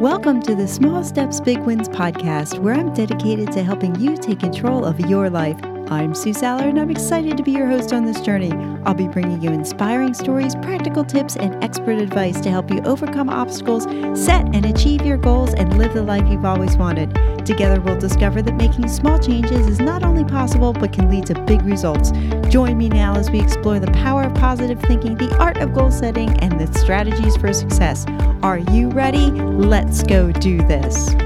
Welcome to the Small Steps Big Wins podcast, where I'm dedicated to helping you take control of your life. I'm Sue Saller, and I'm excited to be your host on this journey. I'll be bringing you inspiring stories, practical tips, and expert advice to help you overcome obstacles, set and achieve your goals, and live the life you've always wanted. Together, we'll discover that making small changes is not only possible, but can lead to big results. Join me now as we explore the power of positive thinking, the art of goal setting, and the strategies for success. Are you ready? Let's go do this.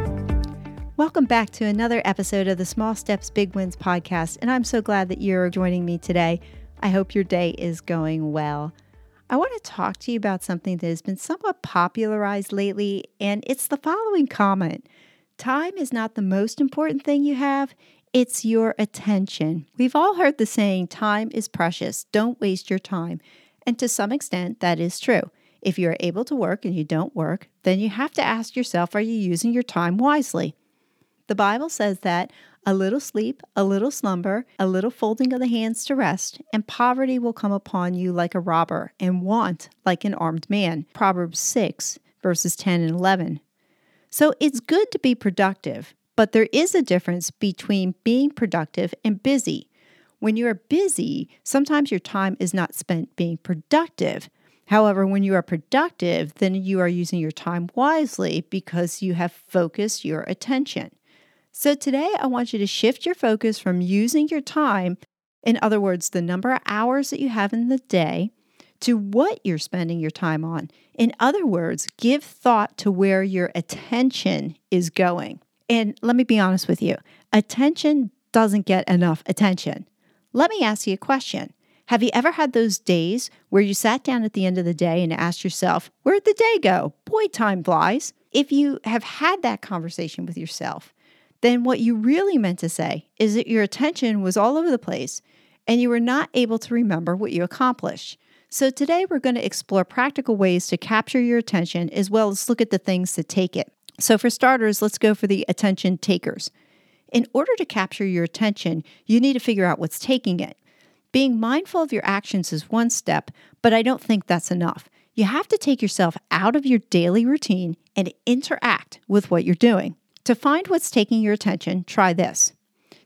Welcome back to another episode of the Small Steps Big Wins podcast, and I'm so glad that you're joining me today. I hope your day is going well. I want to talk to you about something that has been somewhat popularized lately, and it's the following comment Time is not the most important thing you have, it's your attention. We've all heard the saying, time is precious, don't waste your time. And to some extent, that is true. If you're able to work and you don't work, then you have to ask yourself, are you using your time wisely? The Bible says that a little sleep, a little slumber, a little folding of the hands to rest, and poverty will come upon you like a robber, and want like an armed man. Proverbs 6, verses 10 and 11. So it's good to be productive, but there is a difference between being productive and busy. When you are busy, sometimes your time is not spent being productive. However, when you are productive, then you are using your time wisely because you have focused your attention. So today, I want you to shift your focus from using your time, in other words, the number of hours that you have in the day, to what you're spending your time on. In other words, give thought to where your attention is going. And let me be honest with you attention doesn't get enough attention. Let me ask you a question. Have you ever had those days where you sat down at the end of the day and asked yourself, Where'd the day go? Boy, time flies. If you have had that conversation with yourself, then what you really meant to say is that your attention was all over the place and you were not able to remember what you accomplished. So, today we're going to explore practical ways to capture your attention as well as look at the things that take it. So, for starters, let's go for the attention takers. In order to capture your attention, you need to figure out what's taking it. Being mindful of your actions is one step, but I don't think that's enough. You have to take yourself out of your daily routine and interact with what you're doing. To find what's taking your attention, try this.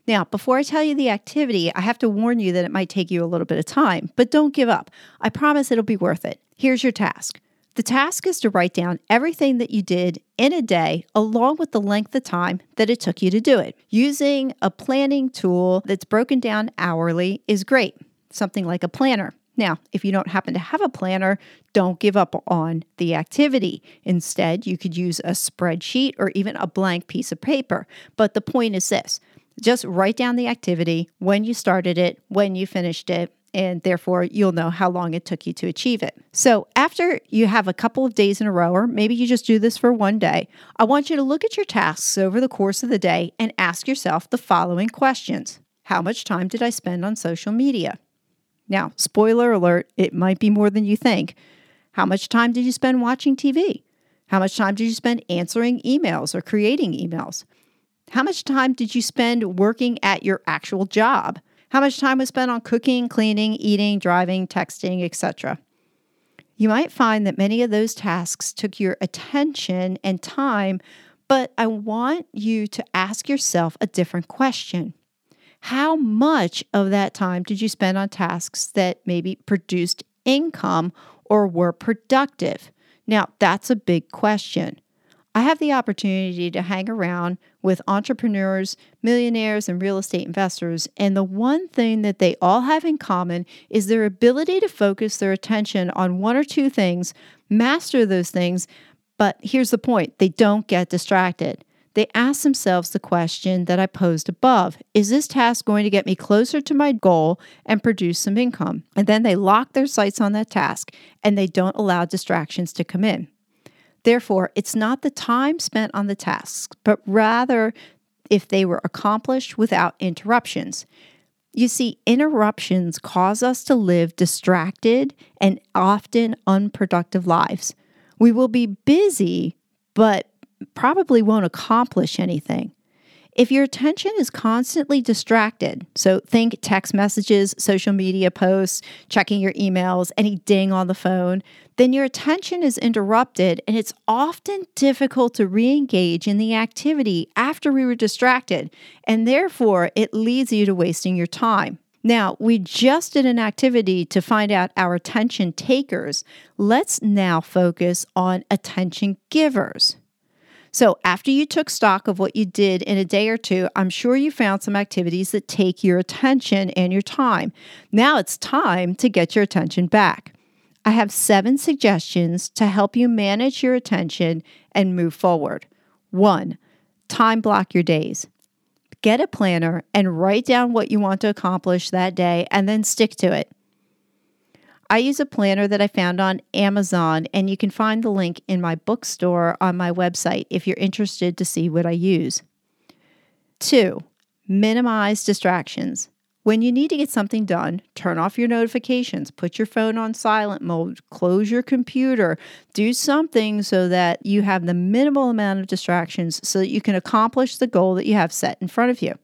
Now, before I tell you the activity, I have to warn you that it might take you a little bit of time, but don't give up. I promise it'll be worth it. Here's your task. The task is to write down everything that you did in a day, along with the length of time that it took you to do it. Using a planning tool that's broken down hourly is great, something like a planner. Now, if you don't happen to have a planner, don't give up on the activity. Instead, you could use a spreadsheet or even a blank piece of paper. But the point is this just write down the activity, when you started it, when you finished it, and therefore you'll know how long it took you to achieve it. So, after you have a couple of days in a row, or maybe you just do this for one day, I want you to look at your tasks over the course of the day and ask yourself the following questions How much time did I spend on social media? Now, spoiler alert, it might be more than you think. How much time did you spend watching TV? How much time did you spend answering emails or creating emails? How much time did you spend working at your actual job? How much time was spent on cooking, cleaning, eating, driving, texting, etc.? You might find that many of those tasks took your attention and time, but I want you to ask yourself a different question. How much of that time did you spend on tasks that maybe produced income or were productive? Now, that's a big question. I have the opportunity to hang around with entrepreneurs, millionaires, and real estate investors, and the one thing that they all have in common is their ability to focus their attention on one or two things, master those things, but here's the point they don't get distracted they ask themselves the question that I posed above Is this task going to get me closer to my goal and produce some income? And then they lock their sights on that task and they don't allow distractions to come in. Therefore, it's not the time spent on the tasks, but rather if they were accomplished without interruptions. You see, interruptions cause us to live distracted and often unproductive lives. We will be busy, but probably won't accomplish anything. If your attention is constantly distracted, so think text messages, social media posts, checking your emails, any ding on the phone, then your attention is interrupted and it's often difficult to re engage in the activity after we were distracted, and therefore it leads you to wasting your time. Now, we just did an activity to find out our attention takers. Let's now focus on attention givers. So, after you took stock of what you did in a day or two, I'm sure you found some activities that take your attention and your time. Now it's time to get your attention back. I have seven suggestions to help you manage your attention and move forward. One, time block your days. Get a planner and write down what you want to accomplish that day and then stick to it. I use a planner that I found on Amazon, and you can find the link in my bookstore on my website if you're interested to see what I use. Two, minimize distractions. When you need to get something done, turn off your notifications, put your phone on silent mode, close your computer, do something so that you have the minimal amount of distractions so that you can accomplish the goal that you have set in front of you.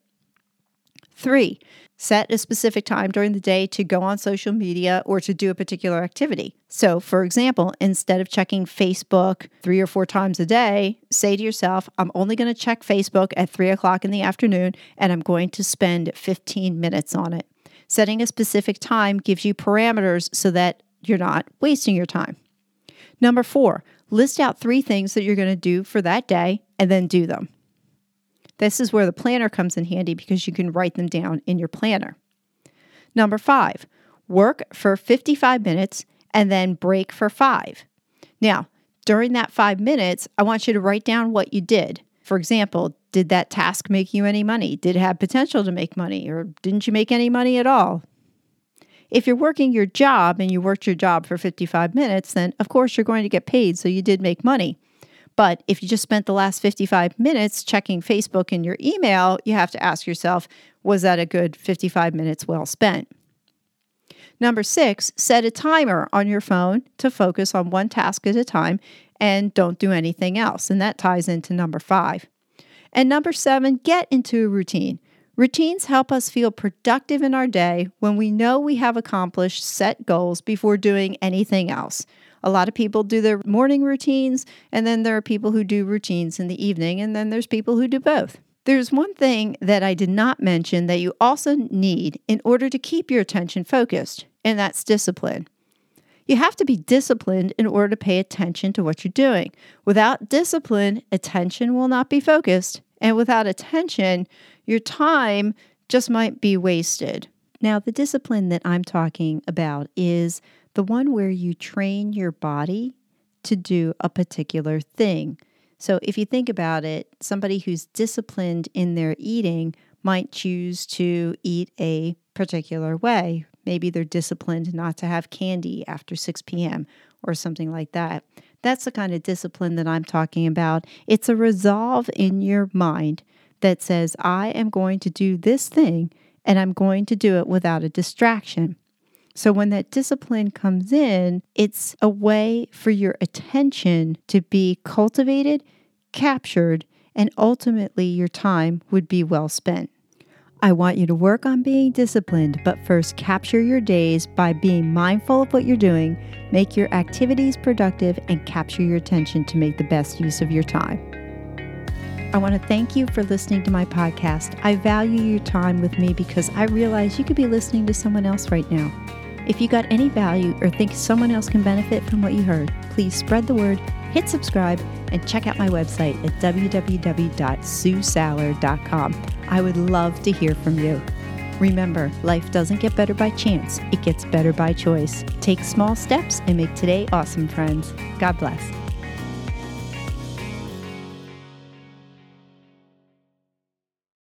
Three, Set a specific time during the day to go on social media or to do a particular activity. So, for example, instead of checking Facebook three or four times a day, say to yourself, I'm only going to check Facebook at three o'clock in the afternoon and I'm going to spend 15 minutes on it. Setting a specific time gives you parameters so that you're not wasting your time. Number four, list out three things that you're going to do for that day and then do them. This is where the planner comes in handy because you can write them down in your planner. Number five, work for 55 minutes and then break for five. Now, during that five minutes, I want you to write down what you did. For example, did that task make you any money? Did it have potential to make money? Or didn't you make any money at all? If you're working your job and you worked your job for 55 minutes, then of course you're going to get paid, so you did make money. But if you just spent the last 55 minutes checking Facebook and your email, you have to ask yourself, was that a good 55 minutes well spent? Number six, set a timer on your phone to focus on one task at a time and don't do anything else. And that ties into number five. And number seven, get into a routine. Routines help us feel productive in our day when we know we have accomplished set goals before doing anything else. A lot of people do their morning routines, and then there are people who do routines in the evening, and then there's people who do both. There's one thing that I did not mention that you also need in order to keep your attention focused, and that's discipline. You have to be disciplined in order to pay attention to what you're doing. Without discipline, attention will not be focused, and without attention, your time just might be wasted. Now, the discipline that I'm talking about is the one where you train your body to do a particular thing. So, if you think about it, somebody who's disciplined in their eating might choose to eat a particular way. Maybe they're disciplined not to have candy after 6 p.m. or something like that. That's the kind of discipline that I'm talking about. It's a resolve in your mind that says, I am going to do this thing and I'm going to do it without a distraction. So when that discipline comes in, it's a way for your attention to be cultivated, captured, and ultimately your time would be well spent. I want you to work on being disciplined, but first capture your days by being mindful of what you're doing, make your activities productive, and capture your attention to make the best use of your time. I want to thank you for listening to my podcast. I value your time with me because I realize you could be listening to someone else right now. If you got any value or think someone else can benefit from what you heard, please spread the word, hit subscribe, and check out my website at www.suesaller.com. I would love to hear from you. Remember, life doesn't get better by chance, it gets better by choice. Take small steps and make today awesome, friends. God bless.